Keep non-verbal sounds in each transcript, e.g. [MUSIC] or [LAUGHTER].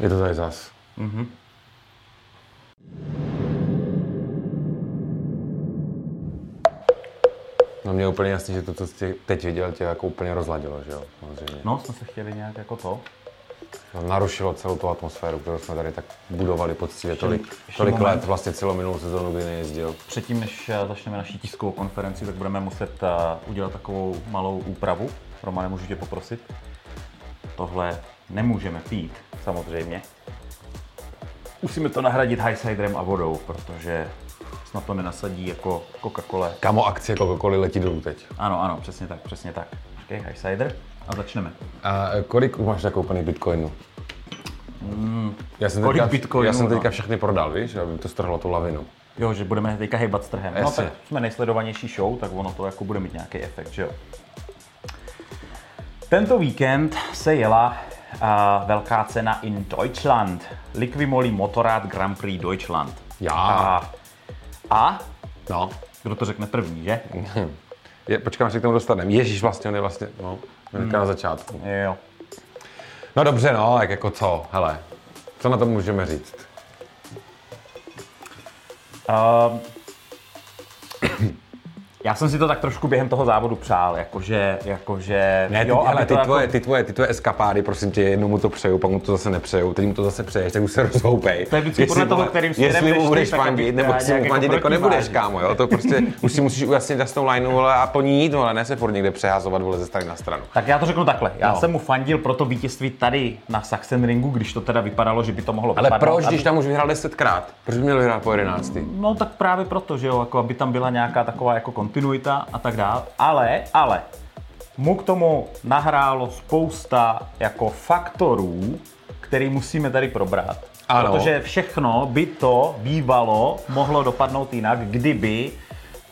Je to tady zas. No mě je úplně jasný, že to, co jsi teď viděl, tě jako úplně rozladilo, že jo? Samozřejmě. No, jsme se chtěli nějak jako to. No, narušilo celou tu atmosféru, kterou jsme tady tak budovali poctivě tolik, tolik moment. let, vlastně celou minulou sezónu, kdy nejezdil. Předtím, než eh, začneme naší tiskovou konferenci, tak budeme muset eh, udělat takovou malou úpravu. Romane, můžu tě poprosit? Tohle nemůžeme pít, samozřejmě. Musíme to nahradit highsiderem a vodou, protože snad to nenasadí jako Coca-Cola. Kamo akcie Coca-Coly letí dolů teď. Ano, ano, přesně tak, přesně tak. Okay, highsider a začneme. A e, kolik máš nakoupený bitcoinu? já jsem Mm, kolik teďka, bitcoinů, Já jsem teďka no? všechny prodal, víš, aby to strhlo tu lavinu. Jo, že budeme teďka hejbat s trhem. No Jasně. tak jsme nejsledovanější show, tak ono to jako bude mít nějaký efekt, že jo. Tento víkend se jela a, velká cena in Deutschland. Liquimoli Motorrad Grand Prix Deutschland. Já. A, a No. kdo to řekne první, že? [LAUGHS] Je, počkám, až se k tomu dostaneme. Ježíš, vlastně on je vlastně, no, hnedka na začátku. Jo. No dobře, no, tak jako co, hele, co na to můžeme říct? Um, já jsem si to tak trošku během toho závodu přál, jakože, jakože, Ne, ty, jo, ale ty, to tvoje, jako, ty, tvoje, ty tvoje eskapády, prosím tě, jednou mu to přeju, pak mu to zase nepřeju, teď mu to zase přeješ, tak už se rozhoupej. To je vždycky podle toho, kterým směrem Jestli mu budeš fandit, nebo si mu jako fandit jako nebudeš, kámo, jo, to prostě už si musíš ujasnit jasnou lineu, vole, a po ní jít, vole, ne se furt někde přehazovat, vole, ze strany na stranu. Tak já to řeknu takhle. Já No. jsem mu fandil pro to vítězství tady na Sachsenringu, když to teda vypadalo, že by to mohlo Ale vypadnout. proč, když tam už vyhrál desetkrát? Proč by měl vyhrát po jedenáctý? No tak právě proto, že jo, jako aby tam byla nějaká taková jako kontinuita a tak dále. Ale, ale, mu k tomu nahrálo spousta jako faktorů, který musíme tady probrat. Ano. Protože všechno by to bývalo mohlo dopadnout jinak, kdyby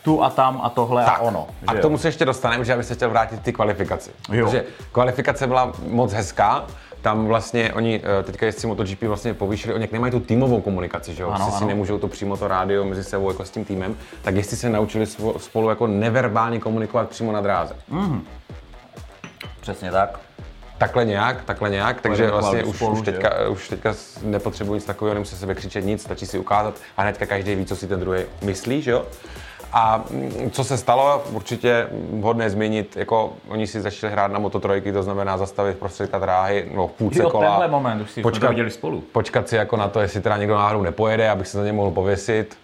tu a tam a tohle a ono. a k jo? tomu se ještě dostaneme, že aby se chtěl vrátit ty kvalifikaci. Jo. Protože kvalifikace byla moc hezká, tam vlastně oni, eh, teďka jezdci MotoGP vlastně povýšili, oni jak nemají tu týmovou komunikaci, že jo, Ano, ano, si nemůžou to přímo to rádio mezi sebou jako s tím týmem, tak jestli se naučili spolu jako neverbálně komunikovat přímo na dráze. Přesně tak. Takhle nějak, takhle nějak, takže vlastně už, spolu, už, teďka, už teďka nepotřebují nic takového, nemusí se vykřičet nic, stačí si ukázat a hnedka každý ví, co si ten druhý myslí, že jo. A mm, co se stalo, určitě vhodné změnit, jako oni si začali hrát na mototrojky, to znamená zastavit prostřed té dráhy, no v půlce Jo, kola. tenhle moment, už si počkat, viděli spolu. počkat si jako na to, jestli teda někdo náhodou nepojede, abych se za ně mohl pověsit.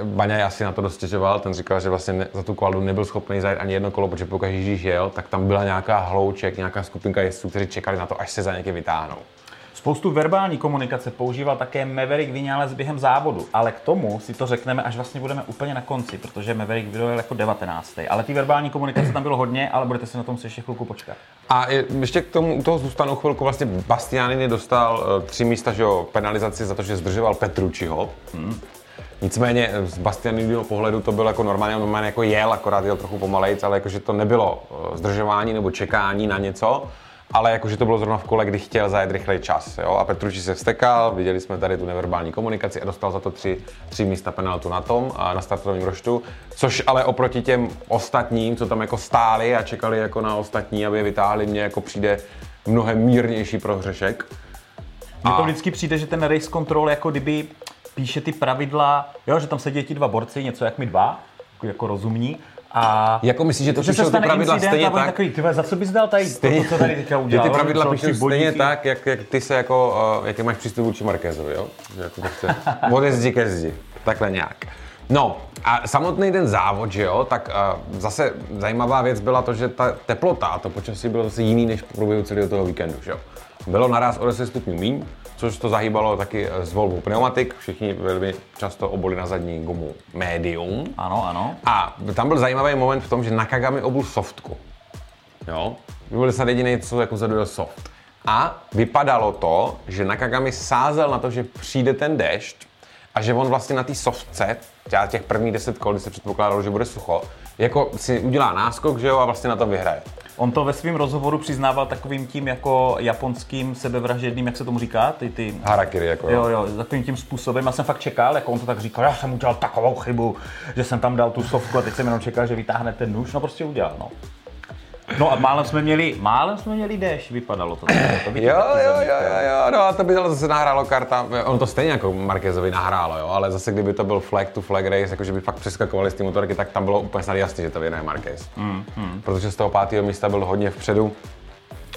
Eh, Baňa asi na to dost stěžoval, ten říkal, že vlastně ne, za tu kvaldu nebyl schopný zajet ani jedno kolo, protože pokud když jel, tak tam byla nějaká hlouček, nějaká skupinka jezdců, kteří čekali na to, až se za někým vytáhnou. Spoustu verbální komunikace používal také Maverick Vinales během závodu, ale k tomu si to řekneme, až vlastně budeme úplně na konci, protože Maverick vydojel jako 19. Ale ty verbální komunikace tam bylo hodně, ale budete si na tom si ještě chvilku počkat. A je- ještě k tomu, u toho zůstanu chvilku, vlastně Bastianini dostal eh, tři místa, že jo, penalizaci za to, že zdržoval Petručiho. Nicméně eh, z Bastianiniho pohledu to bylo jako normálně, on normálně jako jel, akorát jel trochu pomalejc, ale jakože to nebylo eh, zdržování nebo čekání na něco, ale jakože to bylo zrovna v kole, kdy chtěl zajet rychlej čas. Jo? A Petruči se vstekal, viděli jsme tady tu neverbální komunikaci a dostal za to tři, tři místa penaltu na tom, a na startovním roštu, což ale oproti těm ostatním, co tam jako stáli a čekali jako na ostatní, aby je vytáhli, mně jako přijde mnohem mírnější prohřešek. Mně to vždycky přijde, že ten race control jako kdyby píše ty pravidla, jo, že tam sedí ti dva borci, něco jak my dva, jako, jako rozumní, a Jako myslíš, že to píšou ty pravidla incident stejně tak? takový, ty vole, za co bys dal tady to, to, co tady teďka [LAUGHS] udělal? ty pravidla píšou ty stejně tak, jak, jak ty se jako, uh, jaký máš přístup vůči Markézovi, jo? Že Jako to chce [LAUGHS] od zdi ke zdi, takhle nějak. No a samotný ten závod, že jo, tak uh, zase zajímavá věc byla to, že ta teplota a to počasí bylo zase jiný než v průběhu celého toho víkendu, že jo. Bylo naraz o 10 stupňů míň, což to zahýbalo taky eh, s volbou pneumatik, všichni velmi často oboli na zadní gumu medium. Ano, ano. A tam byl zajímavý moment v tom, že Nakagami obul softku. Jo? Byl snad jediný, co jako zadujel soft. A vypadalo to, že Nakagami sázel na to, že přijde ten déšť a že on vlastně na té softce, těch prvních 10 kol, kdy se předpokládalo, že bude sucho, jako si udělá náskok, že jo, a vlastně na to vyhraje. On to ve svém rozhovoru přiznával takovým tím jako japonským sebevražedným, jak se tomu říká, ty, ty Harakiri, jako Jo, jo, takovým tím způsobem. Já jsem fakt čekal, jako on to tak říkal, já jsem udělal takovou chybu, že jsem tam dal tu sovku a teď jsem jenom čekal, že vytáhne ten nůž. No prostě udělal, no. No a málem jsme měli, málem jsme měli déšť, vypadalo to. to by Jo, jo, jo, jo, jo, no a to by zase nahrálo karta, on to stejně jako Marquezovi nahrálo, jo, ale zase kdyby to byl flag to flag race, jakože by fakt přeskakovali z té motorky, tak tam bylo úplně snad jasný, že to vyhraje Marquez. Mm, mm. Protože z toho pátého místa byl hodně vpředu,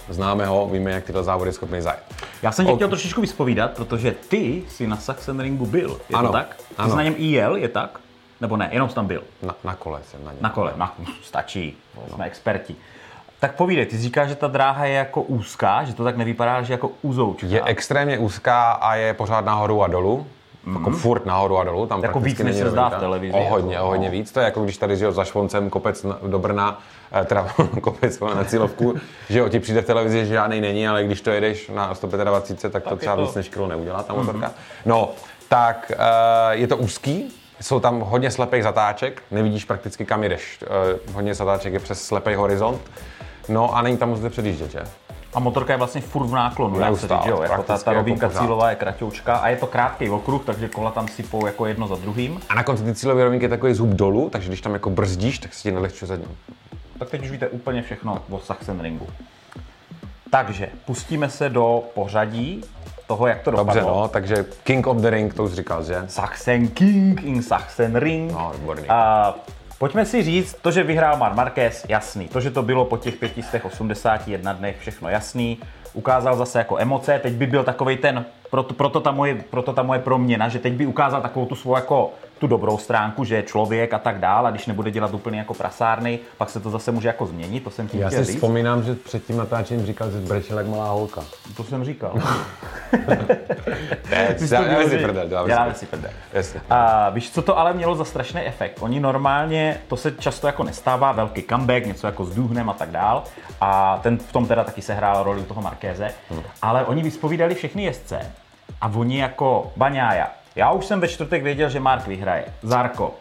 známe ho, víme, jak tyhle závody je schopný zajet. Já jsem tě chtěl trošičku vyspovídat, protože ty jsi na Sachsenringu byl, je Ano, to tak? Ty ano. jsi na něm i jel, je tak? Nebo ne, jenom jsi tam byl? Na, na kole jsem na něm. Na kole, na, stačí, jsme experti. Tak povídej, ty říkáš, že ta dráha je jako úzká, že to tak nevypadá, že jako uzoučka. Je extrémně úzká a je pořád nahoru a dolů. Mm. Jako furt nahoru a dolů. Tam Jako víc, než se zdá v televizi, O jako, hodně, o hodně no. víc. To je jako když tady že jo, za švoncem kopec do Brna, eh, teda [LAUGHS] kopec na cílovku, že jo, ti přijde v televizi, že žádný není, ale když to jedeš na 125, tak to Tak třeba to- víc než kilo neudělá ta motorka. No, tak eh, je to úzký, jsou tam hodně slepých zatáček, nevidíš prakticky kam jedeš. Eh, hodně zatáček je přes slepý horizont. No a není tam moc kde předjíždět, že? A motorka je vlastně furt v náklonu, Neustále, říct, jo? Jako ta, ta jako rovinka pořád. cílová je kratoučka a je to krátký okruh, takže kola tam sypou jako jedno za druhým. A na konci ty cílové rovinky je takový zub dolů, takže když tam jako brzdíš, tak se ti nelehčuje zadní. Tak teď už víte úplně všechno o Sachsenringu. Takže pustíme se do pořadí toho, jak to Dobře, dopadlo. no, takže King of the Ring, to už říkal, že? Sachsen King in Sachsenring. No, výborný. A pojďme si říct, to, že vyhrál Mar Marquez, jasný. To, že to bylo po těch 581 dnech, všechno jasný. Ukázal zase jako emoce, teď by byl takový ten, proto, proto, ta moje, proto ta moje proměna, že teď by ukázal takovou tu svou jako tu dobrou stránku, že je člověk a tak dál a když nebude dělat úplně jako prasárny, pak se to zase může jako změnit, to jsem tím Já si říct. vzpomínám, že před tím natáčením říkal, že brečel jak malá holka. To jsem říkal. [LAUGHS] Ne, to děláme si prdel, si prdel. A víš, co to ale mělo za strašný efekt? Oni normálně, to se často jako nestává, velký comeback, něco jako s Duhnem a tak dál. A ten v tom teda taky se hrál roli u toho Markéze. Hmm. Ale oni vyspovídali všechny jezdce a oni jako Baňája. Já už jsem ve čtvrtek věděl, že Mark vyhraje. Zarko.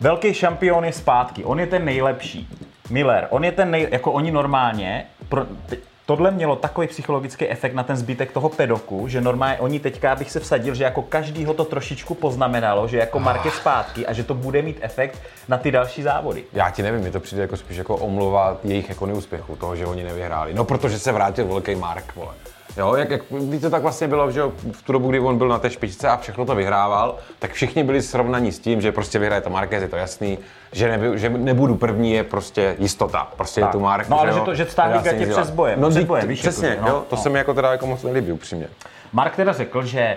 Velký šampion je zpátky, on je ten nejlepší. Miller, on je ten nej, jako oni normálně, pro, tohle mělo takový psychologický efekt na ten zbytek toho pedoku, že normálně oni teďka bych se vsadil, že jako každýho to trošičku poznamenalo, že jako Mark je zpátky a že to bude mít efekt na ty další závody. Já ti nevím, mi to přijde jako spíš jako omluva jejich jako neúspěchu, toho, že oni nevyhráli. No, protože se vrátil velký Mark, vole. Jo, jak, jak to tak vlastně bylo, že v tu dobu, kdy on byl na té špičce a všechno to vyhrával, tak všichni byli srovnaní s tím, že prostě vyhraje to Marquez, je to jasný, že, neby, že nebudu první je prostě jistota, prostě Tak. je tu Mark. No, ale jo, že to- že dělá. přes bojem, no, bojem, ty- víš, přesně, jako, no, jo, to no. se mi jako teda jako moc nelíbí, upřímně. Mark teda řekl, že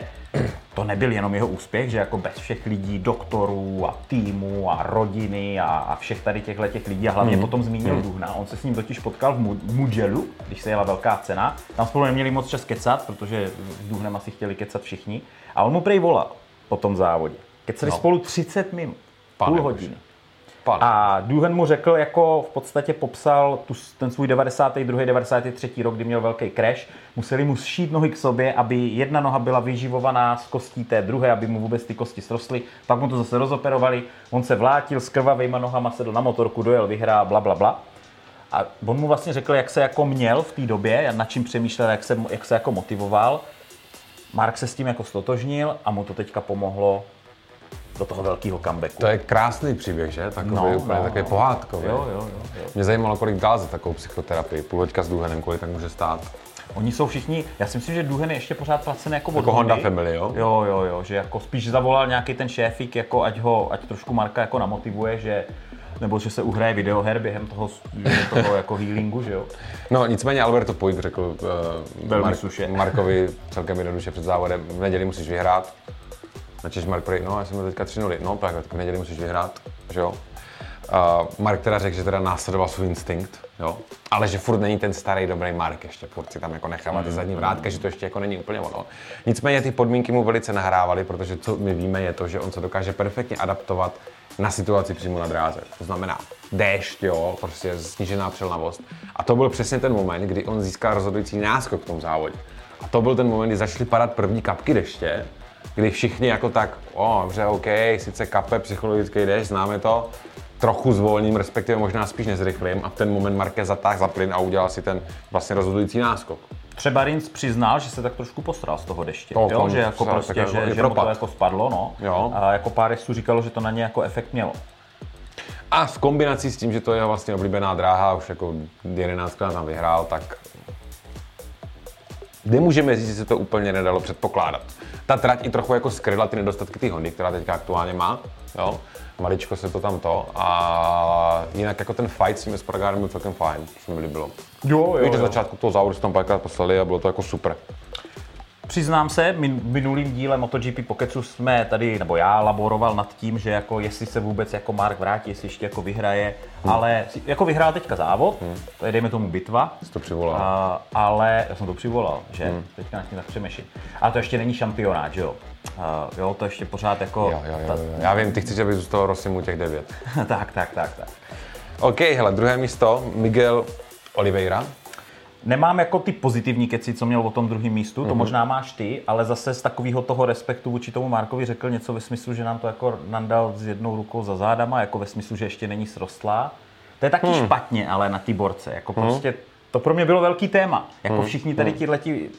to nebyl jenom jeho úspěch, že jako bez všech lidí, doktorů a týmu a rodiny a, a všech tady těchto těch lidí a hlavně potom zmínil Duhna. On se s ním totiž potkal v Mu- Mugellu, když se jela velká cena. Tam spolu neměli moc čas kecat, protože s Duhnem asi chtěli kecat všichni. A on mu prej volal po tom závodě. Kecali No. spolu 30 minut, Pane půl bože. Pane. A Duhan mu řekl, jako v podstatě popsal tu, ten svůj 92. 93. rok, kdy měl velký crash. Museli mu šít nohy k sobě, aby jedna noha byla vyživovaná z kostí té druhé, aby mu vůbec ty kosti srostly. Pak mu to zase rozoperovali, on se vlátil s krvavýma nohama, sedl na motorku, dojel, vyhrál, bla, bla, bla. A on mu vlastně řekl, jak se jako měl v té době, nad čím přemýšlel, jak se, jak se jako motivoval. Mark se s tím jako stotožnil a mu to teďka pomohlo do toho velkého comebacku. To je krásný příběh, že? Takový No, úplně no, takový no. pohádkový. Jo, jo, jo, jo. Mě zajímalo, kolik dál za takovou psychoterapii. Půl hoďka s Duhanem, kolik tak může stát. Oni jsou všichni, já si myslím, že Duhen je ještě pořád placený jako Jako Honda. Family, jo? Jo, jo, jo, že jako spíš zavolal nějaký ten šéfík, jako ať ho, ať trošku Marka jako namotivuje, že nebo že se uhraje videoher během toho, během toho [LAUGHS] jako healingu, že jo. No nicméně Alberto Puig řekl uh, Velmi slušně. Markovi celkem jednoduše před závodem, v neděli musíš vyhrát. Načež Mark prý, no já jsem měl teďka 3 0 no tak v neděli musíš vyhrát, že jo. Uh, Mark teda řekl, že teda následoval svůj instinkt, jo. Ale že furt není ten starý dobrý Mark ještě, furt si tam jako nechává ty zadní vrátka, že to ještě jako není úplně ono. Nicméně ty podmínky mu velice nahrávaly, protože co my víme je to, že on se dokáže perfektně adaptovat na situaci přímo na dráze. To znamená déšť, jo, prostě snížená přelnavost. A to byl přesně ten moment, kdy on získal rozhodující náskok v tom závodě. A to byl ten moment, kdy začaly padat první kapky deště, kdy všichni jako tak, o, dobře, OK, sice kape, psychologický déšť, známe to, trochu zvolním, respektive možná spíš nezrychlím a v ten moment Marquez zatáhl za plyn a udělal si ten vlastně rozhodující náskok. Třeba Rins přiznal, že se tak trošku posral z toho deště, To jo? on že jako prostě, tak že, že mu to jako spadlo, no. Jo. A jako pár jezdců říkalo, že to na ně jako efekt mělo. A v kombinaci s tím, že to je jeho vlastně oblíbená dráha, už jako 11 tam vyhrál, tak nemůžeme říct, že se to úplně nedalo předpokládat. Ta trať i trochu jako skryla ty nedostatky té Hondy, která teďka aktuálně má. Jo? Maličko se to tam to. A jinak jako ten fight s tím Espargarem byl celkem fajn, co mi líbilo. Jo, Víš, na začátku toho závodu se tam párkrát poslali a bylo to jako super. Přiznám se, minulým díle MotoGP Pokecu jsme tady, nebo já laboroval nad tím, že jako jestli se vůbec jako Mark vrátí, jestli ještě jako vyhraje, hmm. ale jako vyhrál teďka závod, hmm. to je dejme tomu bitva, Jsi to přivolal. a, ale já jsem to přivolal, že hmm. teďka nad tím tak přemýšlím. Ale to ještě není šampionát, že jo? A, jo, to ještě pořád jako... Jo, jo, jo, jo. Já vím, ty chceš, aby zůstal Rossimu těch devět. [LAUGHS] tak, tak, tak, tak. OK, hele, druhé místo, Miguel Oliveira. Nemám jako ty pozitivní keci, co měl o tom druhém místu, Mhm. to možná máš ty, ale zase z takového toho respektu vůči tomu Markovi řekl něco ve smyslu, že nám to jako nandal s jednou rukou za zádama, jako ve smyslu, že ještě není srostlá. To je taky Hmm. špatně, ale na ty borce, jako prostě, to pro mě bylo velký téma. Jako Hmm. všichni tady tihleti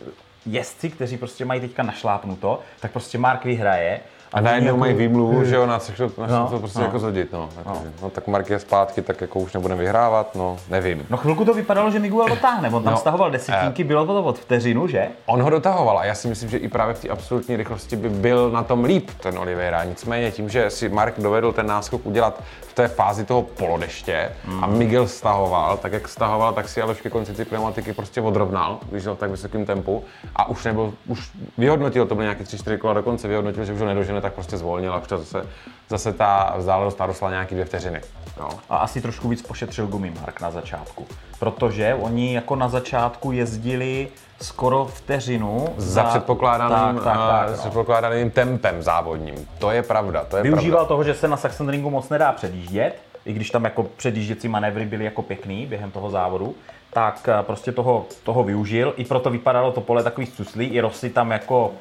jezdci, kteří prostě mají teďka našlápnuto, tak prostě Mark vyhraje. A najednou jako- mají výmluvu, že jo, na všechno, na No, to prostě no. jako zhodit, no. no. no. tak Mark je zpátky, tak jako už nebudeme vyhrávat, no, nevím. No chvilku to vypadalo, že Miguel dotáhne, on tam No, stahoval desetinky, bylo to od vteřinu, že? On ho dotahoval a já si myslím, že i právě v té absolutní rychlosti by byl na tom líp ten Oliveira. Nicméně tím, že si Mark dovedl ten náskok udělat v té fázi toho polodeště a Miguel stahoval, tak jak stahoval, tak si ale ke konci ty pneumatiky prostě odrovnal, když v tak vysokém tempu a už nebyl, už vyhodnotil, to byly nějaké 3-4 kola dokonce, vyhodnotil, že už ho nedožene, tak prostě zvolnil a už to zase, zase ta vzdálenost narostla nějaký dvě vteřiny. No. a asi trošku víc pošetřil gumy Mark na začátku. Protože oni jako na začátku jezdili skoro vteřinu Za předpokládaným, tak, tak, tak, eh, no. předpokládaným tempem závodním. To je pravda, to je pravda. Využíval toho, že se na Sachsenringu moc nedá předjíždět, i když tam jako předjížděcí manévry byly jako pěkný během toho závodu, tak eh, prostě toho, toho využil, i proto vypadalo to pole takový zcuslý, i Rossi tam jako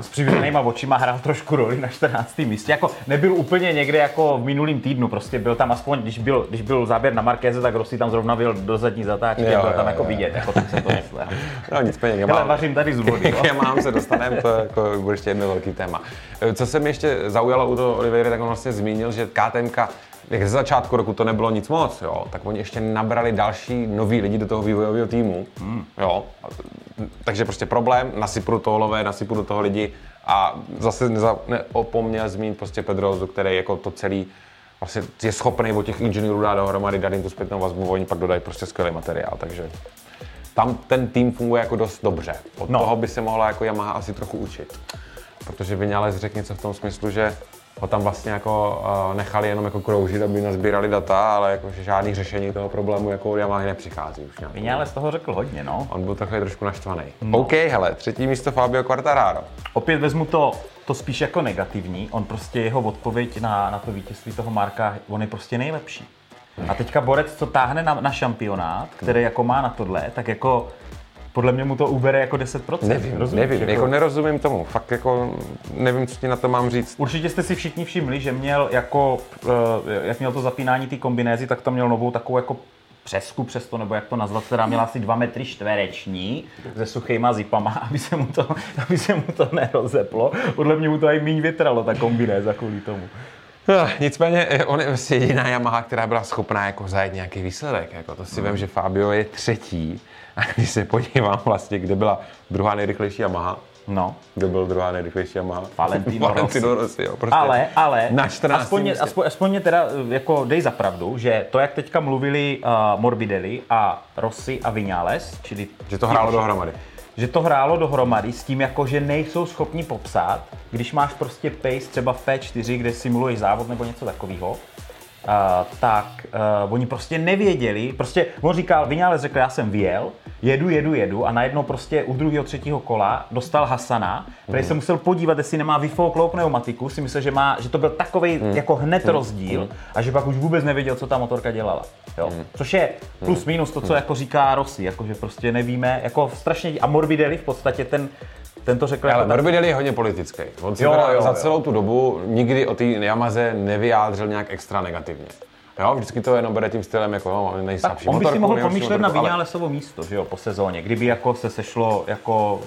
s přivěřenýma očima hrál trošku roli na 14. místě. Jako nebyl úplně někde jako v minulým týdnu, prostě byl tam aspoň, když byl, když byl záběr na Markéze, tak Rossi tam zrovna byl do zadní zatáčky Jo, byl tam jo, jako jo. vidět, jako tak jsem to myslel. No nicméně, Hele, mám, vařím tady z vody, [LAUGHS] no. mám se dostaneme, to jako bude ještě jedno velký téma. Co se mi ještě zaujalo u toho Oliveira, tak on vlastně zmínil, že KTMK jak ze začátku roku to nebylo nic moc, jo, tak oni ještě nabrali další nový lidi do toho vývojového týmu, Hmm. jo. Takže prostě problém, nasypu do toho lové, nasypu do toho lidi a zase neza, neopomněl zmínit prostě Pedrozu, který jako to celý vlastně je schopný od těch inženýrů dát dohromady, dát jim tu zpětnou vazbu, oni pak dodají prostě skvělý materiál, takže tam ten tým funguje jako dost dobře. Od No. toho by se mohla jako Yamaha asi trochu učit. Protože Vinales řekl něco v tom smyslu, že ho tam vlastně jako uh, nechali jenom jako kroužit, aby nazbírali data, ale jako, že žádný řešení toho problému jako od Yamahy nepřichází už nějak. Mě ale z toho řekl hodně, no. On byl takový trošku naštvaný. No. OK, hele, třetí místo Fabio Quartararo. Opět vezmu to, to spíš jako negativní. On prostě jeho odpověď na, na to vítězství toho Marka, on je prostě nejlepší. A teďka borec, co táhne na, na šampionát, který jako má na tohle, tak jako podle mě mu to ubere jako 10%. Nevím, rozumíš? nevím, jako nerozumím tomu. Fakt jako nevím, co ti na to mám říct. Určitě jste si všichni všimli, že měl jako, eh, jak měl to zapínání té kombinézy, tak tam měl novou takovou jako přesku přes to, nebo jak to nazvat, která měla asi 2 metry čtvereční se suchýma zipama, [LAUGHS] aby se mu to, aby se mu to nerozeplo. Podle mě mu to i míň větralo, ta kombinéza kvůli tomu. No, nicméně eh, on je vlastně jediná Yamaha, která byla schopná jako zajet nějaký výsledek. Jako to si vím, že Fabio je třetí. A když se podívám vlastně, kde byla druhá nejrychlejší Yamaha, No, kdo byl druhá nejrychlejší Yamaha? Valentino [LAUGHS] Valentino Rossi. Rossi. jo, prostě ale, ale, na 14. aspoň, mě- aspoň, aspoň mě teda eh, jako dej za pravdu, že to, jak teďka mluvili uh, Morbidelli a Rossi a Vinales, čili Že to hrálo dohromady. že to hrálo dohromady s tím, jako že nejsou schopni popsat, když máš prostě pace třeba v P4, kde simuluješ závod nebo něco takového, uh, tak uh, oni prostě nevěděli, prostě on říkal, Vinales řekl, já jsem vyjel, jedu, jedu, jedu. A najednou prostě u druhého, třetího kola dostal Hasana, který se musel podívat, jestli nemá vyfouklou pneumatiku, si myslel, že, má, že to byl takový jako hned rozdíl a že pak už vůbec nevěděl, co ta motorka dělala. Jo? Což je plus minus to, co jako říká Rossi, jako že prostě nevíme, jako strašně, a Morbidelli v podstatě ten, ten to řekl Ale jako tak, Morbidelli je hodně politický. On se Jo, jo, za jo. celou tu dobu nikdy o té Yamaze nevyjádřil nějak extra negativně. Jo, vždycky to jenom bere tím stylem jako, no, tak nejslabší on by si mohl pomýšlet na motorku, ale- Vinalesovo místo, že jo, po sezóně, kdyby jako se sešlo jako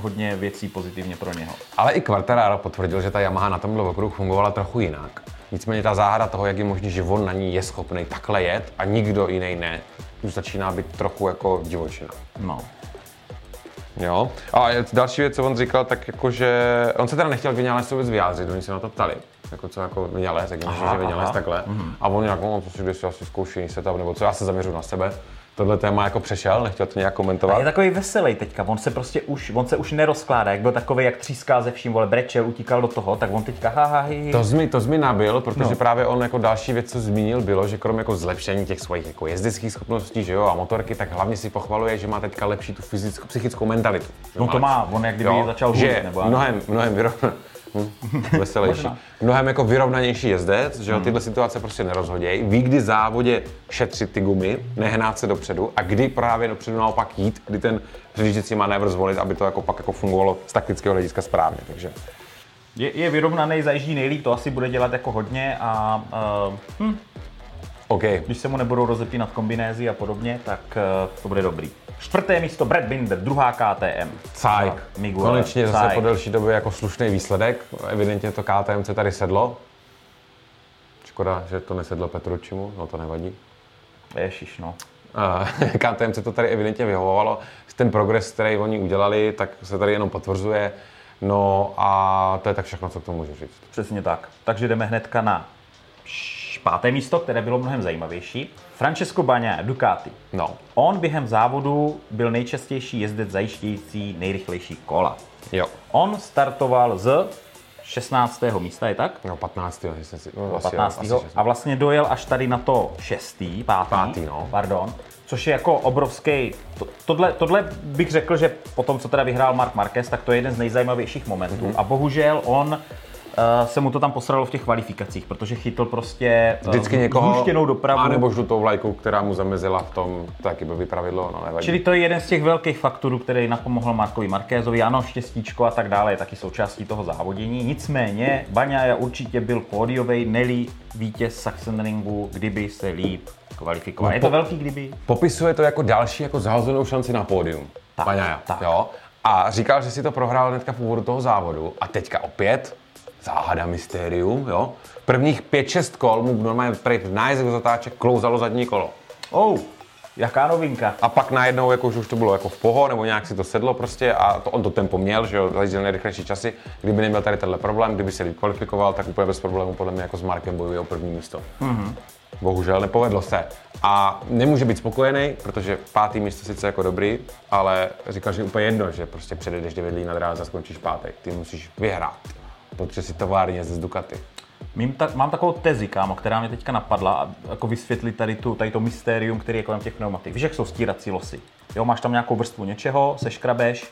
hodně věcí pozitivně pro něho. Ale i Quartararo potvrdil, že ta Yamaha na tomhle okruhu fungovala trochu jinak. Nicméně ta záhada toho, jak je možné, že on na ní je schopný takhle jet a nikdo jiný ne, už začíná být trochu jako divočina. No. Jo. A další věc, co on říkal, tak jako, že on se teda nechtěl Vinales vůbec vyjádřit, oni se na to ptali. Jako co jako Vinales, jak že Vinales takhle. Mm-hmm. A on nějak, no, to si když asi zkouší se tam, nebo co, já se zaměřu na sebe. Tohle téma jako přešel, nechtěl to nějak komentovat. Je takový veselý teďka, on se prostě už, on se už nerozkládá, jak byl takový, jak tříská ze vším, vole, brečel, utíkal do toho, tak on teďka ha, ha, hi, hi. To zmi, to zmi nabil, protože No. právě on jako další věc, co zmínil, bylo, že krom jako zlepšení těch svých jako jezdeckých schopností, že jo, a motorky, tak hlavně si pochvaluje, že má teďka lepší tu fyzickou, psychickou mentalitu. No to má, on jak kdyby začal že hudit, nebo mnohem, mnohem vyrovna, hm, veselější. Mnohem jako vyrovnanější jezdec, že jo, tyhle situace prostě nerozhodějí. Ví, kdy závodě šetřit ty gumy, nehnát se dopředu a kdy právě dopředu naopak jít, kdy ten předjížděcí manévr zvolit, aby to jako pak jako fungovalo z taktického hlediska správně. Takže Je, je vyrovnaný, zajíždí nejlíp, to asi bude dělat jako hodně a uh, hm, OK, když se mu nebudou rozepínat kombinézy a podobně, tak uh, to bude dobrý. Čtvrté místo Brad Binder, druhá KTM. Cajk. Miguel Konečně zase Cajk. po delší době jako slušný výsledek. Evidentně to KTM se tady sedlo. Škoda, že to nesedlo Petručimu, no to nevadí. Ježiš, no. [LAUGHS] KTM se to tady evidentně vyhovovalo. Ten progres, který oni udělali, tak se tady jenom potvrzuje. No a to je tak všechno, co k tomu můžu říct. Přesně tak. Takže jdeme hnedka na páté místo, které bylo mnohem zajímavější. Francesco Bagnaia, Ducati. No, On během závodu byl nejčastější jezdec zajišťující nejrychlejší kola. jo. On startoval z 16. místa, je tak? No, 15. jestli si, no, asi, 15. Jo, asi 16. a vlastně dojel až tady na to 6. pátý, Pátý, no. pardon, což je jako obrovský, to, tohle, tohle bych řekl, že po tom, co teda vyhrál Mark Marquez, tak to je jeden z nejzajímavějších momentů Mhm. a bohužel on uh, se mu to tam posralo v těch kvalifikacích, protože chytl prostě uh, Vždycky někoho, zhuštěnou dopravu. a nebo žlutou vlajku, která mu zamezila v tom, taky by vypravidlo, no nevadí. Čili to je jeden z těch velkých faktorů, který napomohl Markovi Markézovi. Ano, štěstíčko a tak dále je taky součástí toho závodění. Nicméně, Baňaja určitě byl pódiový, Nelly vítěz Sachsenringu, kdyby se líp kvalifikoval. No, je to po- velký kdyby? Popisuje to jako další jako zahozenou šanci na pódium. Tak, Baňaja, tak. Jo? A říkal, že si to prohrál hnedka v úvodu toho závodu a teďka opět záhada mystérium, jo? Prvních 5-6 kol mu normálně prej nájezd do zatáček klouzalo zadní kolo. Oh, jaká novinka. A pak najednou, jako, že už to bylo jako v poho, nebo nějak si to sedlo prostě a to, on to tempo měl, že jo, zajížděl nejrychlejší časy. Kdyby neměl tady tenhle problém, kdyby se kvalifikoval, tak úplně bez problémů podle mě jako s Markem bojuje o první místo. Mm-hmm. Bohužel nepovedlo se. A nemůže být spokojený, protože pátý místo sice jako dobrý, ale říkal, že je úplně jedno, že prostě předjedeš 9 lí na dráze a skončíš pátý. Ty musíš vyhrát, protože si továrně ze z Ducati. Mím ta, mám takovou tezi, kámo, která mě teďka napadla, a jako vysvětlit tady, tu, tady to mystérium, který je kolem těch pneumatik. Víš, jak jsou stírací losy? Jo, máš tam nějakou vrstvu něčeho, seškrabeš,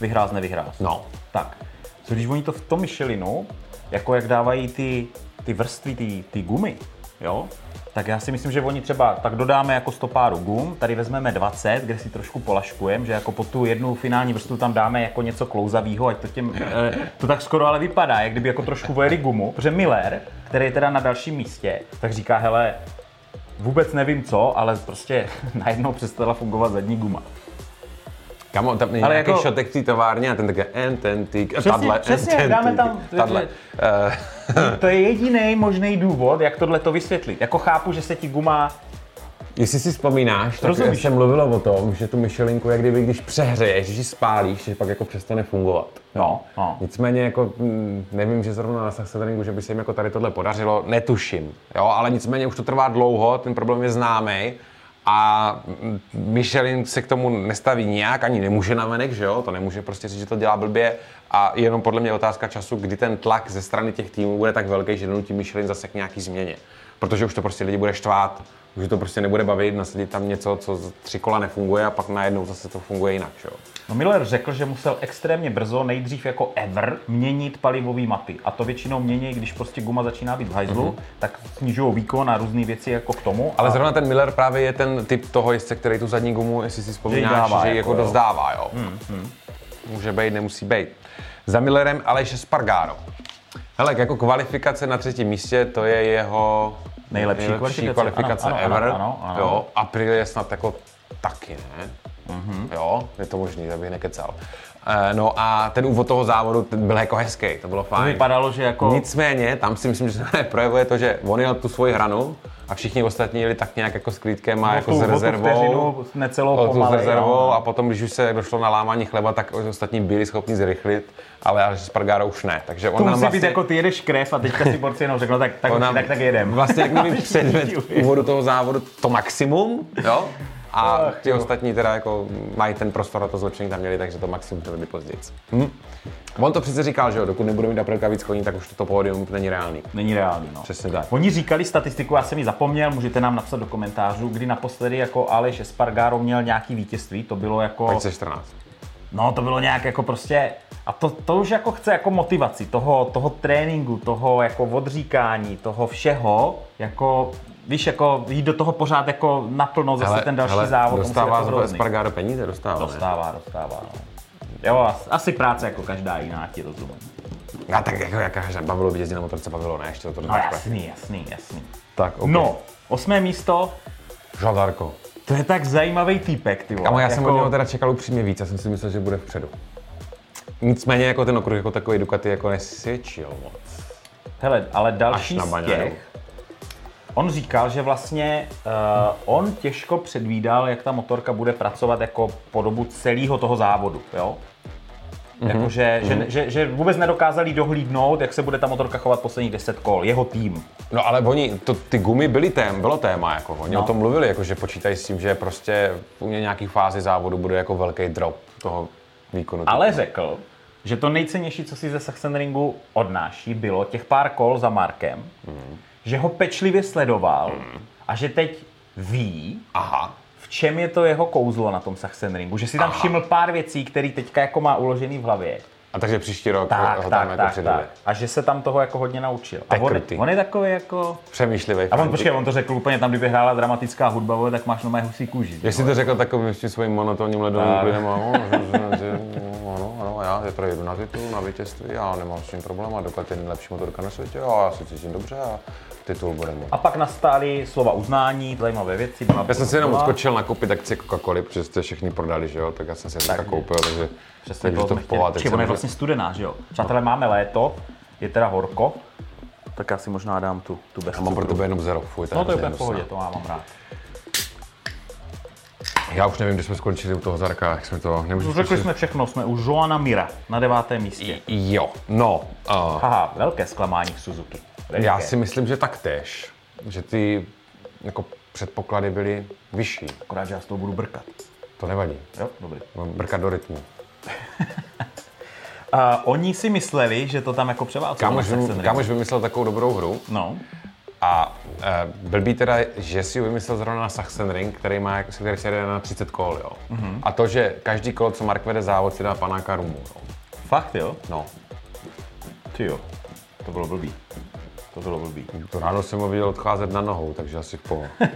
vyhrás, nevyhrás. No. Tak, co když oni to v tom Michelinu, jako jak dávají ty, ty vrstvy, ty, ty gumy, jo, tak já si myslím, že oni třeba tak dodáme jako stopáru gum, tady vezmeme 20, kde si trošku polaškujeme, že jako po tu jednu finální vrstvu tam dáme jako něco klouzavého, ať to těm, eh, to tak skoro ale vypadá, jak kdyby jako trošku vojeli gumu, protože Miller, který je teda na dalším místě, tak říká, hele, vůbec nevím co, ale prostě [LAUGHS] najednou přestala fungovat zadní guma. Kamo, tam je Ale nějaký jako- šotek v té továrně a ten také en, ten, ty, Přesně, tadle, přesně, dáme tam- tadle. Eh, To je jediný možný důvod, jak tohle to vysvětlit. Jako chápu, že se ti guma Jestli si vzpomínáš, tak Rozumíš. se mluvilo o tom, že tu myšelinku, jak kdyby když přehřeješ, když ji spálíš, že pak jako přestane fungovat. No, no. Nicméně jako, mm, nevím, že zrovna na Sachsenringu, že by se jim jako tady tohle podařilo, netuším. Jo, ale nicméně už to trvá dlouho, ten problém je známý a Michelin se k tomu nestaví nijak, ani nemůže navenek, že jo, to nemůže prostě říct, že to dělá blbě. A jenom podle mě otázka času, kdy ten tlak ze strany těch týmů bude tak velký, že donutí Michelin zase k nějaký změně. Protože už to prostě lidi bude štvát, už to prostě nebude bavit, nasadit tam něco, co z tři kola nefunguje a pak najednou zase to funguje jinak, že jo. No Miller řekl, že musel extrémně brzo, nejdřív jako ever, měnit palivové mapy. A to většinou mění, když prostě guma začíná být v hajzlu, mm-hmm. tak snižují výkon a různé věci jako k tomu. Ale a zrovna ten Miller právě je ten typ toho jezdce, který tu zadní gumu, jestli si vzpomínáš, že, dává, že jako jako jo. dost dává, jo. Může být, nemusí být. Za Millerem Aleš Spargaro. Hele, jako kvalifikace na třetím místě, to je jeho Nejlepší kvalifikace. kvalifikace Ano, ano, ever. ano, ano, ano. Jo, Aprilie snad jako taky, ne? Mm-hmm. Jo, je to možný, abych nekecal. Eh, No a ten úvod toho závodu byl jako hezký, to bylo To fajn. vypadalo, že jako... Nicméně, tam si myslím, že se [LAUGHS] projevuje to, že on jel tu svoji hranu a všichni ostatní jeli tak nějak jako s klídkem a O jako tu- s rezervou. vteřinu necelou o tu s pomalej, rezervou no. a potom, když už se došlo na lámání chleba, tak ostatní byli schopni zrychlit, ale až Spargaro už ne. Takže on To nám musí vlastně, být jako ty jedeš krev a teďka si borci jenom řekl, tak, tak, on nám tak, tak jedem. Vlastně jak předved Všichni v úvodu toho závodu to maximum, jo? A Ach, ti jo. ostatní teda jako mají ten prostor na to zlepšení tam měli, takže to maximum to později. Hm? On to přece říkal, že jo, dokud nebude mít Aprilka víc koní, tak už to pódium není reálný. Není reálný, no. Přesně tak. Oni říkali statistiku, já jsem ji zapomněl, můžete nám napsat do komentářů, kdy naposledy jako Aleš Espargaro měl nějaký vítězství, to bylo jako, 2014. no to bylo nějak jako prostě, a to, to už jako chce jako motivaci toho, toho tréninku, toho jako odříkání, toho všeho, jako víš, jako jít do toho pořád jako naplno zase ten další hele, závod. Dostává jako hrozný. Espargaro peníze? Dostává, ne? Dostává, dostává, no. Jo, as- asi práce jako každá jiná, ti rozumím. A tak jako jaká že bavilo by jezdit na motorce, bavilo, ne? Ještě to No jasný, jasný, jasný. Tak, okay. No, osmé místo, Žadarko. to je tak zajímavý týpek, ty vole. Kamo, já jsem jako, od něho teda čekal upřímně víc, já jsem si myslel, že bude vpředu. Nicméně jako ten okruh jako takový Ducati jako nesvědčil moc. Hele, ale Až další na z těch, on říkal, že vlastně uh, on těžko předvídal, jak ta motorka bude pracovat jako po dobu celého toho závodu, jo? Mhm. Mm-hmm. Jakože, mm-hmm. že, že, že vůbec nedokázali dohlídnout, jak se bude ta motorka chovat posledních 10 kol, jeho tým. No ale oni, to, ty gumy byly tém, bylo téma, jako oni No. o tom mluvili, jako že počítají s tím, že prostě u nějaký fázi závodu bude jako velký drop toho výkonu. Ale řekl, že to nejcennější, co si ze Sachsenringu odnáší, bylo těch pár kol za Markem, mm. Že ho pečlivě sledoval mm. a že teď ví, Aha. v čem je to jeho kouzlo na tom Sachsenringu, že si tam Aha. všiml pár věcí, které teďka jako má uložený v hlavě. A takže příští rok Tak, ho tam tak, jako tak, tak. A že se tam toho jako hodně naučil. A je on, on je takový jako... Přemýšlivý. A on, počkej, on to řekl úplně tam, kdyby hrála dramatická hudba, vole, tak máš na husí kůži. Jestli to řekl takovým s tím svým monotónním ledovým Tak. klidem, no, ano, ano, já teprve jdu na titul, na vítězství, já nemám s tím problém a dokud je nejlepší motorka na světě a já se cítím dobře a titul bude můj. A pak nastály slova uznání, zajímavé věci. Byla Já jsem si jenom odskočil nakoupit akcie Coca-Coly, protože jste všechny prodali, že jo, tak já jsem si je teďka koupil, takže Přesně teď to, v chtěli. Vlastně studená, že jo? Přátelé, máme léto, je teda horko, tak já si možná dám tu, tu bez Já mám pro tebe jenom zero, fuj, No to je úplně v pohodě, to já mám rád. Já už nevím, kde jsme skončili u toho Zarka, jak jsme to, nemůžu Řekli zkusit. jsme všechno, jsme u Joana Mira na devátém místě. Jo, no, uh, Aha, velké zklamání v Suzuki. Veliké. já si myslím, že taktéž, že ty jako předpoklady byly vyšší. Akorát, že já z toho budu brkat. To nevadí. Jo, dobrý. Mám brkat do rytmu. [LAUGHS] A oni si mysleli, že to tam jako převálcovali. Kámoš, vym, kámoš vymyslel takovou dobrou hru No, a e, blbý teda, že si ji vymyslel zrovna na Sachsenring, který má, který se jede na 30 kol, jo. Mm-hmm. A to, že každý kolo, co Mark vede závod, si dá panáka rumu, jo. fakt jo? No, Ty jo. To bylo blbý. To bylo blbý. to ráno jsem ho viděl odcházet na nohou, takže asi v pohodě. [LAUGHS]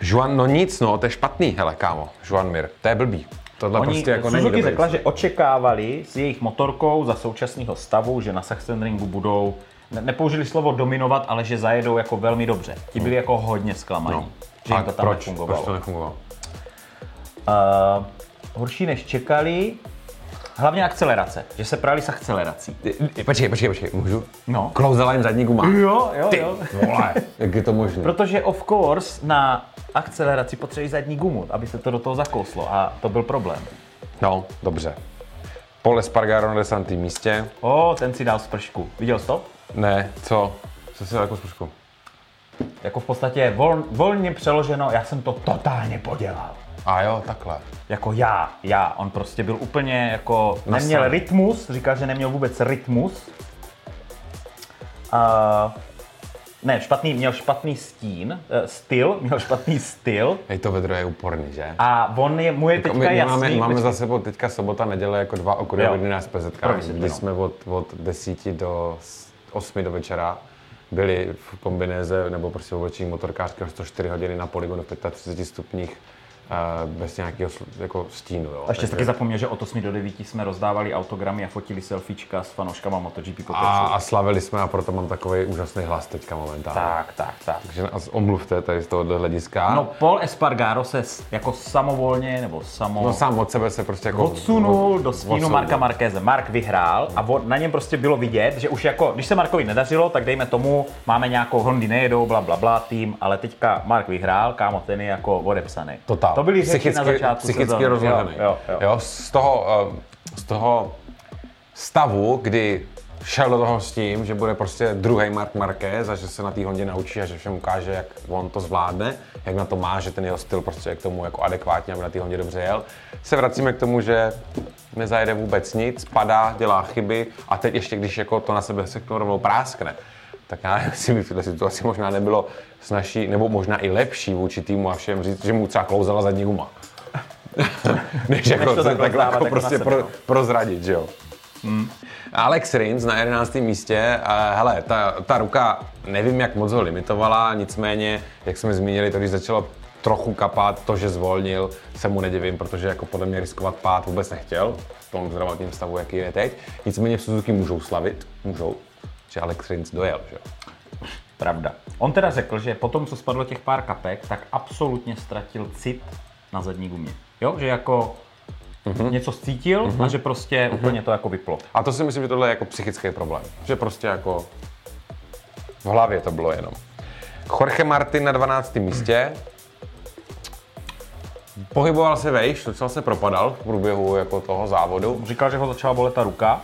Juan, no nic, no, to je špatný, hele, kámo, Juan Mir, to je blbý. Tohle Oni, prostě jako není Suzuki dobrý. řekla, že očekávali s jejich motorkou za současného stavu, že na Sachsenringu budou, ne, nepoužili slovo dominovat, ale že zajedou jako velmi dobře. Ti byli jako hodně zklamaní, No. že jim to tam proč? nefungovalo. Proč to nefungovalo? Uh, horší než čekali, hlavně akcelerace, že se prali s akcelerací. Počkej, počkej, počkej, můžu? No. Close line zadní guma. Jo, jo, Ty jo. vole, jak je to možné? Protože of course na akceleraci potřebují zadní gumu, aby se to do toho zakouslo a to byl problém. No, dobře. Pole Spargaro na desátém místě. O, ten si dal spršku. Viděl jsi to? Ne, co? Co si dal jako zkušku? Jako v podstatě vol, volně přeloženo, já jsem to totálně podělal. A jo, takhle. Jako já, já. On prostě byl úplně jako, Nasraný. neměl rytmus, říkal, že neměl vůbec rytmus. Uh, ne, špatný, měl špatný stín, uh, styl, [LAUGHS] měl špatný styl. Hej, to vedro je úporný, že? A on je, mu je teďka my, my jasný. máme, máme za sebou teďka sobota, neděle jako dva okruhy Jo. dny na vysvětlenou. kdy jsme od, od 10 do 8 do večera byli v kombinéze nebo prostě v oblečení motorkářského 104 hodiny na poligonu v 35 stupních eh, bez nějakého jako stínu. Jo. A ještě Takže- taky zapomněl, že od 8 do 9 jsme rozdávali autogramy a fotili selfiečka s fanouškama MotoGP po a, a slavili jsme a proto mám takový úžasný hlas teďka momentálně. Tak, tak, tak. Takže nás omluvte tady z tohohle hlediska. No, Paul Espargaro se jako samovolně, nebo samo... no sám od sebe se prostě jako... odsunul do stínu odsunul. Marka Markéze. Mark vyhrál a on, na něm prostě bylo vidět, že už jako, když se Markovi nedařilo, tak dejme tomu, máme nějakou Hondy nejedou, bla, bla, bla, tým, ale teďka Mark vyhrál, kámo, ten je jako odepsaný. Totál. To byly psychicky, na začátku psychicky sezóny. rozložený. Jo, jo, jo. jo. z toho, eh, z toho stavu, kdy šel do toho s tím, že bude prostě druhý Mark Marquez a že se na té Hondě naučí a že všem ukáže, jak on to zvládne, jak na to má, že ten jeho styl prostě je k tomu jako adekvátně, aby na té Hondě dobře jel. Se vracíme k tomu, že nezajede vůbec nic, padá, dělá chyby a teď ještě, když jako to na sebe se k tomu rovnou práskne, tak já nevím, jestli by v této situaci možná nebylo snažší, nebo možná i lepší vůči týmu a všem říct, že mu třeba klouzala zadní guma. [LAUGHS] Než jako to to, tak tak, rozdávat jako prostě sebe, pro, no. prozradit, že jo. Alex Rins na 11. místě, hele, ta, ta ruka, nevím, jak moc ho limitovala, nicméně, jak jsme zmínili, to když začalo trochu kapat, to, že zvolnil, se mu nedivím, protože jako podle mě riskovat pád vůbec nechtěl v tom zdravotním stavu, jaký je teď. Nicméně v Suzuki můžou slavit, můžou, že Alex Rins dojel, že jo. Pravda. On teda řekl, že po tom, co spadlo těch pár kapek, tak absolutně ztratil cit na zadní gumě. Jo, že jako Mhm. něco cítil a že prostě úplně to jako vyplo. A to si myslím, že tohle je jako psychický problém. Že prostě jako v hlavě to bylo jenom. Jorge Martin na 12. místě. Pohyboval se vejš, docela se propadal v průběhu jako toho závodu. Říkal, že ho začala bolet ta ruka,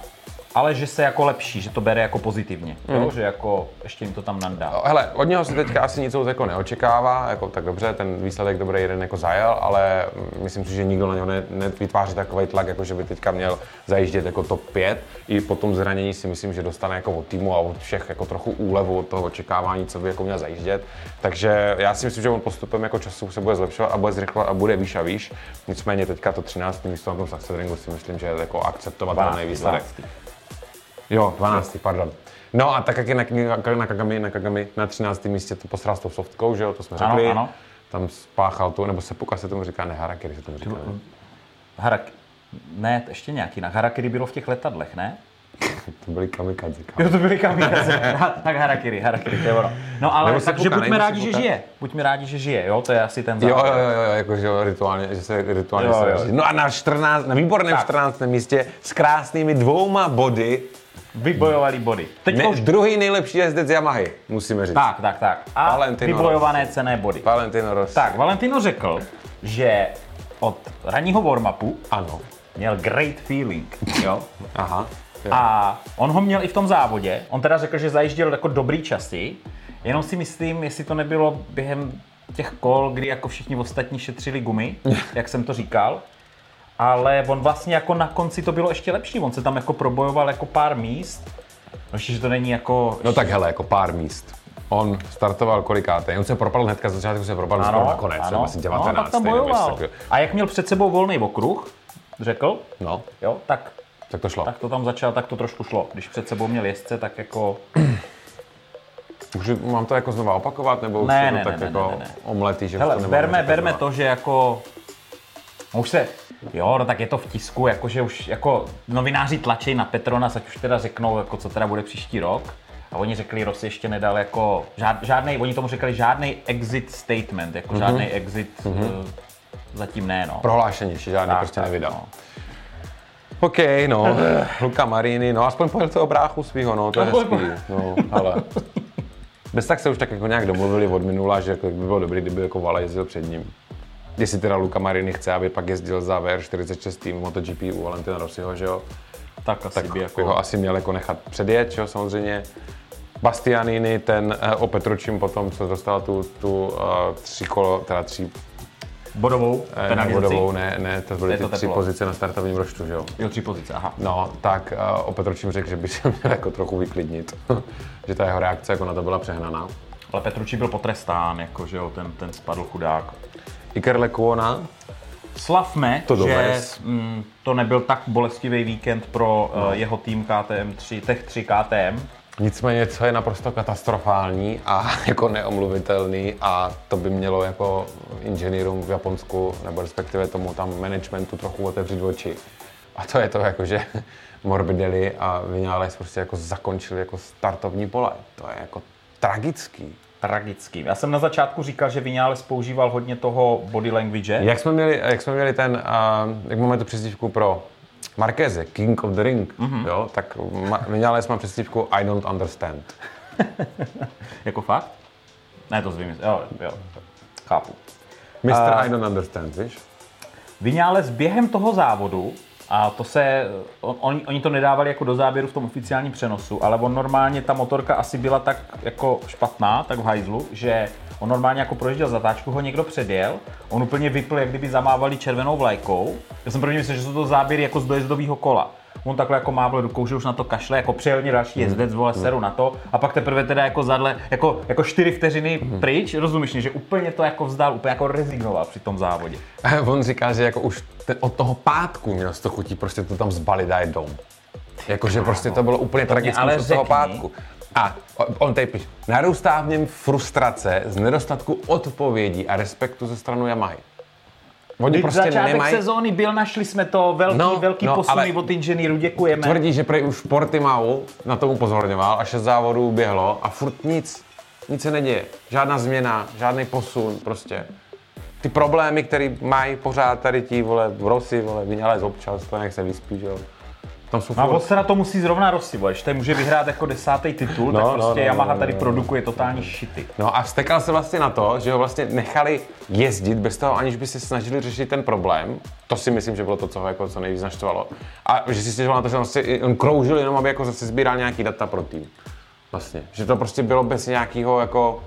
ale že se jako lepší, že to bere jako pozitivně. Mhm. Jo, že jako ještě jim to tam nandá. Hele, od něho se teďka asi nic jako neočekává, jako tak dobře, ten výsledek dobrý jeden jako zajel, ale mm, myslím si, že nikdo na něho ne, nevytváří takový tlak, jako že by teďka měl zajíždět jako top 5. I po tom zranění si myslím, že dostane jako od týmu a od všech jako trochu úlevu od toho očekávání, co by jako měl zajíždět. Takže já si myslím, že on postupem jako času se bude zlepšovat a bude zrychlovat a bude výš a výš. Nicméně teďka to 13. místo na tom Saxedringu si myslím, že je jako akceptovatelný 12. Jo, 12. pardon. No a tak jak je na, na, Kagami, na Kagami na 13. místě to posral s tou softkou, že jo, to jsme Ano, řekli. ano. Tam spáchal tu, nebo sepuka se tomu říká, ne harakiri se tomu říká. ne? Harak... Ne, ještě nějaký. Na Harakiri bylo v těch letadlech, ne? [LAUGHS] To byly kamikadze. kámo. Jo, to byly kamikaze. Ha, [LAUGHS] tak Harakiri, Harakiri, to je ono. No ale takže sepuka, buďme rádi, že žije. Buďme rádi, že žije, jo, to je asi ten Jo, základ. jo, jo, jo, jako, že jo, rituálně, že se rituálně Jo, se jo. No a na 14, na výborném Tak. 14. místě s krásnými dvouma body, Vybojovali body. Teď ne, už... druhý nejlepší jezdec Yamahy, musíme říct. Tak, tak, tak. A Valentino vybojované cené body. Valentino Rossi. Tak, Valentino řekl, že od ranního warm-upu Ano. měl great feeling, jo. [LAUGHS] Aha. Jo. A on ho měl i v tom závodě. On teda řekl, že zajížděl jako dobrý časy. Jenom si myslím, jestli to nebylo během těch kol, kdy jako všichni ostatní šetřili gumy, [LAUGHS] jak jsem to říkal. Ale on vlastně jako na konci to bylo ještě lepší. On se tam jako probojoval jako pár míst. No ještě, že to není jako... No tak hele, jako pár míst. On startoval kolikátý? On se propadl hnedka, začátku se propadl skoro nakonec, ano, asi 19. no, tak tam bojoval. A jak měl před sebou volný okruh, řekl, No, jo, tak, tak to šlo. tak to tam začal, tak to trošku šlo. Když před sebou měl jezdce, tak jako Už mám to jako znova opakovat, nebo už Ne, to ne, tak ne, jako ne, ne, ne. omletý, že Hele, to berme, berme řekovat. to, že jako... No už se, jo, no tak je to v tisku, jakože už jako novináři tlačí na Petronas, ať už teda řeknou, jako co teda bude příští rok. A oni řekli, Rossi ještě nedal jako žád, žádný, oni tomu říkali žádný exit statement, jako mm-hmm. žádný exit, mm-hmm. zatím ne, no. Prohlášení, ještě žádný Tak, prostě nevydal. no. OK, no, Luka Marini, no aspoň pojel toho bráchu svýho, no, to je hezký, no, ale. Bez tak se už tak jako nějak domluvili od minula, že jako by bylo dobrý, kdyby jako Vala jezdil před ním. Jestli teda Luka Marini chce, aby pak jezdil za VR46 tým MotoGP u Valentina Rossiho, že jo, Tak asi tak by jako... ho asi měl jako nechat předjet, jo, samozřejmě. Bastianini, ten eh, o Petručím potom, co dostal tu, tu uh, tři kolo, teda tři Bodovou eh, ne, vodovou, ne, ne, to byly to ty tři pozice na startovním roštu, že jo. Jo, tři pozice, aha. No, tak uh, o Petručím řekl, že by se [LAUGHS] měl jako trochu vyklidnit, [LAUGHS] že ta jeho reakce jako na to byla přehnaná. Ale Petrucci byl potrestán, jako že jo, ten, ten spadl chudák. Iker Lekuona, Slavme, To že dovez. mm, to nebyl tak bolestivý víkend pro uh, jeho tým KTM 3, Tech 3 KTM, Nicméně, co je naprosto katastrofální a [LAUGHS] jako neomluvitelný a to by mělo jako inženýrům v Japonsku, nebo respektive tomu tam managementu trochu otevřít oči. A to je to, jako, že [LAUGHS] Morbidelli a Vinales prostě jako zakončili jako startovní pole. To je jako tragický. Tragický. Já jsem na začátku říkal, že Vinales používal hodně toho body language. Jak jsme měli, jak jsme měli ten, uh, jak máme tu přezdívku pro Marqueze, King of the Ring, mm-hmm. jo, tak ma, Vinales má přezdívku I don't understand. [LAUGHS] jako fakt? Ne, to zvím. Jo, jo, chápu. Mr. Uh, I don't understand, víš? Vinales během toho závodu a to se, on, oni, to nedávali jako do záběru v tom oficiálním přenosu, ale on normálně, ta motorka asi byla tak jako špatná, tak v hajzlu, že on normálně jako projížděl zatáčku, ho někdo předjel, on úplně vypl, jak kdyby zamávali červenou vlajkou. Já jsem první myslel, že jsou to záběry jako z dojezdového kola. On takhle jako mávl rukou, že už na to kašle, jako přijel další jezdec, vole, seru na to a pak teprve teda jako zadle, jako, jako čtyři vteřiny pryč, rozumíš mě, že úplně to jako vzdal, úplně jako rezignoval při tom závodě. On říká, že jako už ten, od toho pátku měl z to chutí prostě to tam zbalit a dom. Jakože prostě to bylo úplně tragické ale od toho pátku. A on tady píše, narůstá v něm frustrace z nedostatku odpovědí a respektu ze strany Yamahy. Oni Když prostě začátek nemají, sezóny byl, našli jsme to, velký, No, velký no, posuny od inženýrů, děkujeme. tvrdí, že prej už Portimao na tom upozorňoval a šest závodů uběhlo a furt nic, nic se neděje. Žádná změna, žádný posun, prostě. Ty problémy, které mají pořád tady ti, vole, v Rossi, vole, Vinales občas, to nech se vyspí, že jo. Tam jsou No a furt- on se na to musí zrovna rozsyvat, že tady může vyhrát jako desátý titul, No, tak no, prostě no, Yamaha no, tady no, produkuje totální šity. No a vztekal se vlastně na to, že ho vlastně nechali jezdit bez toho, aniž by se snažili řešit ten problém. To si myslím, že bylo to, co ho jako co nejvíc naštvalo. A že si stěžoval na to, že on, si, on kroužil jenom, aby jako zase sbíral nějaký data pro tým. Vlastně. Že to prostě bylo bez nějakého jako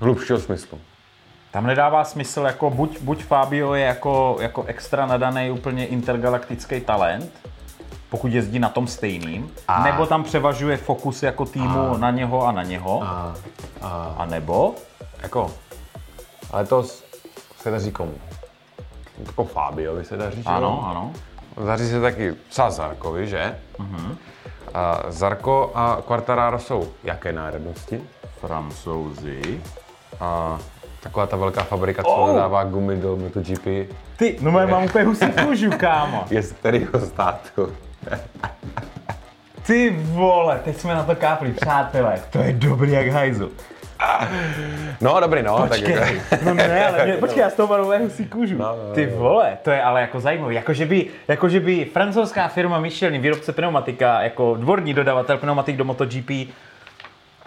hlubšího smyslu. Tam nedává smysl, jako buď, buď Fabio je jako, jako extra nadaný úplně intergalaktický talent, pokud jezdí na tom stejným, A- nebo tam převažuje fokus jako týmu na něho a na něho, A, a a nebo jako, ale to se daří komu? Jako Fabiovi se daří, že jo? ano, ano. Daří se taky psa Zarkovi, že? Uh-huh. A Zarko a Quartararo jsou jaké národnosti? Francouzi. A taková ta velká fabrika, co Oh. dodává gumy do MotoGP, Ty, no mám úplně husí kůžu, kámo. [LAUGHS] je z kterého státu? [LAUGHS] Ty vole, teď jsme na to kápli, přátelé. To je dobrý jak hajzl. No, dobrý, no. Počkej, Tak, no ne, ale [LAUGHS] mě, počkej, já z toho úplně husí kůžu. No, no, Ty vole, to je ale jako zajímavé. Jakože by, jakože by francouzská firma Michelin, výrobce pneumatika, jako dvorní dodavatel pneumatik do MotoGP,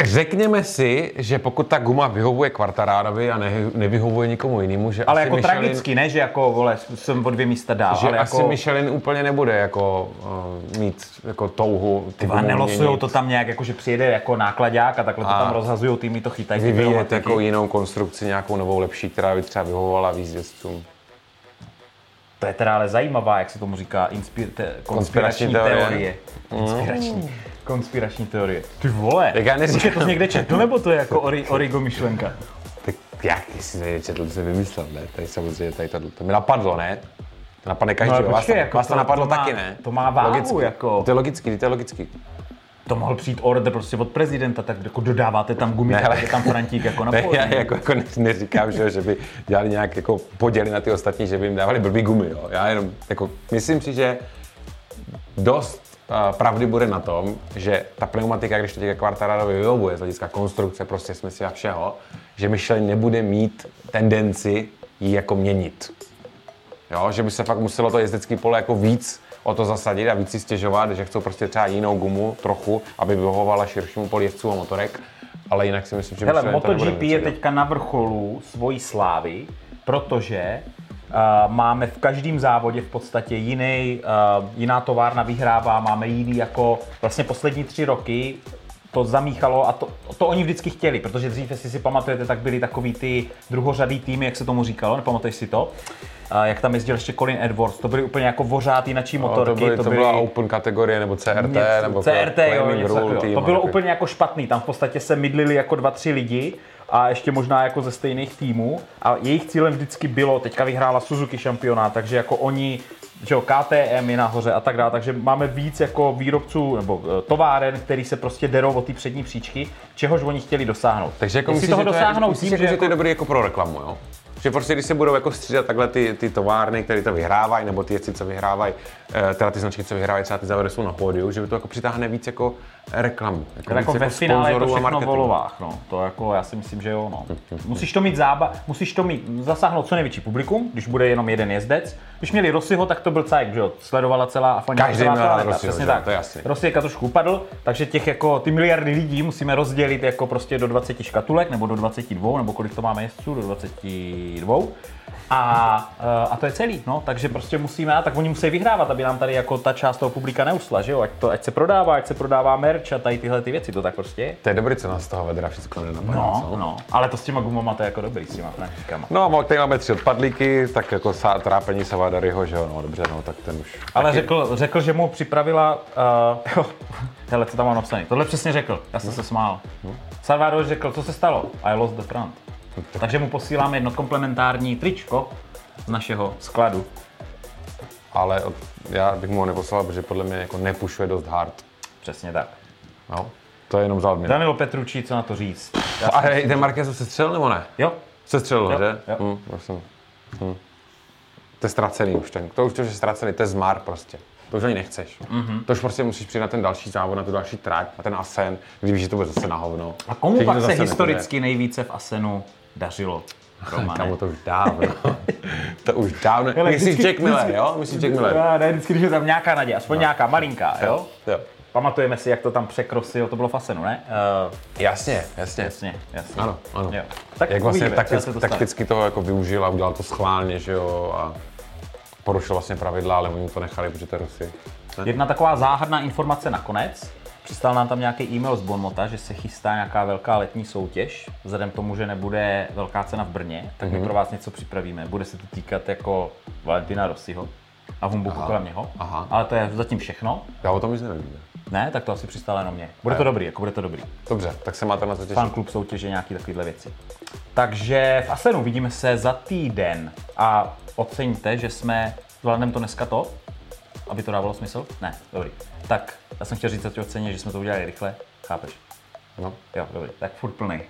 řekněme si, že pokud ta guma vyhovuje Quartararovi a ne, nevyhovuje nikomu jinému, že ale jako Michelin, tragicky, ne, že jako, vole, jsem o dvě místa dál, že ale asi jako... Michelin úplně nebude jako uh, mít jako touhu Tyva, gumu nelosujou to tam nějak, jako že přijede jako nákladák a takhle to A tam rozhazují, týmy to chytají. ty vyvíjet jako jinou konstrukci, nějakou novou lepší, která by třeba vyhovovala jezdcům. To je teda ale zajímavá, jak se tomu říká, inspir, te, konspirační, Konspirační teorie. teorie. Konspirační, konspirační teorie. Ty vole, Tak já neříkám- to někde četl, nebo to je jako ori, origo myšlenka? Tak jak jsi to nečetl, to jsem vymyslel, ne? Tady samozřejmě tady to, to mi napadlo, ne? To napadne každý, No, vás, jako vás to, to- napadlo to má- taky, ne? to má váhu, logicky. jako. To je logický, to je logický. To mohl přijít order prostě od prezidenta, tak jako dodáváte tam gumy, Ne, tak ale- je tam Frantík jako [LAUGHS] na Ne, já jako, jako ne- neříkám, že, že by dělali nějak jako poděly na ty ostatní, že by jim dávali blbý gumy, jo. Já jenom jako, myslím si, že dost pravdy bude na tom, že ta pneumatika, když to teďka Quartararovi vyhovuje z hlediska konstrukce, prostě smysl a všeho, že Michelin nebude mít tendenci ji jako měnit. Jo, že by se fakt muselo to jezdecký pole jako víc o to zasadit a víc si stěžovat, že chcou prostě třeba jinou gumu trochu, aby vyhovovala širšímu poli jezdců a motorek, ale jinak si myslím, že Hele, MotoGP je teďka na vrcholu svojí slávy, protože máme v každém závodě v podstatě jiný, uh, jiná továrna vyhrává, máme jiný jako vlastně poslední tři roky to zamíchalo a to, to oni vždycky chtěli, protože dřív, jestli si pamatujete, tak byly takový ty druhořadý týmy, jak se tomu říkalo, nepamatuješ si to? Uh, jak tam jezdil ještě Colin Edwards, to byly úplně jako vořát jinačí No, motorky. to, byly, to, byly- byla open kategorie, nebo CRT, Něco- nebo CRT, jo, něco Rule tým, To bylo úplně jako špatný, tam v podstatě se mydlili jako dva, tři lidi a ještě možná jako ze stejných týmů a jejich cílem vždycky bylo, teďka vyhrála Suzuki šampionát, takže jako oni že jo, KTM je nahoře a tak dále, takže máme víc jako výrobců nebo eh, továren, který se prostě derou o ty přední příčky, čehož oni chtěli dosáhnout. Takže jako myslíš, toho že to je, tím, jako, že že to je jako, dobrý jako pro reklamu, jo? Že prostě, když se budou jako střídat takhle ty, ty továrny, které to vyhrávají, nebo ty jezdci, co vyhrávají, eh, teda ty značky, co vyhrávají, třeba ty závěry jsou na pódiu, že by to jako přitáhne víc jako reklamu. Tak jako víc ve finále je to všechno v volovách, no. To jako, já si myslím, že jo, no. Musíš to mít zába, musíš to mít, zasáhnout co největší publikum, když bude jenom jeden jezdec. Když měli Rossiho, tak to byl cajk, že jo, sledovala celá a Každý celá měl planeta, Rossiho, přesně tak. to je jasný. Rossi trošku upadl, takže těch jako ty miliardy lidí musíme rozdělit jako prostě do 20 škatulek, nebo do 22, nebo kolik to máme jezdců, do 22. A, eh, a to je celý, no, takže prostě musíme, a tak oni musí vyhrávat, aby nám tady jako ta část toho publika neusla, že jo, ať, to, ať se prodává, ať se prodává merch a tady tyhle ty věci, to tak prostě je. To je dobrý, co nás z toho vedra všechno nenapadá. No, co? no, ale to s těma gumama to je jako dobrý, s těma franšíkama. No, a tady máme tři odpadlíky, tak jako sá, trápení Savadaryho, že jo, no dobře, no, tak ten už. Ale řekl, řekl, že mu připravila, uh, [LAUGHS] jo, hele, co tam mám napsané, tohle přesně řekl, já jsem se smál. Salvador řekl, co se stalo? I lost the front. Takže mu posíláme jedno komplementární tričko z našeho skladu. Ale já bych mu ho neposlal, protože podle mě jako nepušuje dost hard. Přesně tak. No, to je jenom za odměnu. Danilo Petručí, co na to říct? Já, A hej, ten Marquez se střelil nebo ne? jo, Se střelil, Jo, že? jo. Hm, prosím. Hm. To je ztracený už ten. To už to, že je ztracený, to je zmar prostě. To už ani nechceš. Mhm. Mm-hmm. To už prostě musíš přijít na ten další závod, na tu další trať, na ten asen, když víš, že to bude zase na hovno. a komu pak se historicky nejvíce v Asenu dařilo? Romane? Kamo, to už dávno. [LAUGHS] to už dávno. Hele, Myslíš vždycky- Jack Miller, vždycky- jo? Myslíš Jack Miller? Já, ne, vždycky, když je tam nějaká naděje, aspoň nějaká malinká, jo? jo. Pamatujeme si, jak to tam překrosil, to bylo v Asenu, ne? Uh, Jasně, jasně. jasně, jasně. Ano, ano. Jo. Tak Jak vlastně uvidíme, taktic, to takticky toho jako využil a udělal to schválně, že jo, a porušil vlastně pravidla, ale oni to nechali, protože to je Rusy. Jedna taková záhadná informace nakonec. Přistal nám tam nějaký e-mail z Bonmota, že se chystá nějaká velká letní soutěž. Vzhledem k tomu, že nebude velká cena v Brně, tak Mhm. my pro vás něco připravíme. Bude se to týkat jako Valentina Rossiho a humbuku kolem něho. aha. Ale to je zatím všechno. Já o tom nic nevím. Ne, tak to asi přistál jenom mě. Bude to dobrý, jako bude to dobrý. Dobře, tak se máte na co těšit. Fanklub soutěže, nějaký takovéhle věci. Takže v Asenu vidíme se za týden a oceňte, že jsme, zvládneme to dneska to, aby to dávalo smysl? Ne, dobrý. Tak já jsem chtěl říct, že ti oceně, že jsme to udělali rychle, chápeš? No. Jo, dobrý, tak furt plný.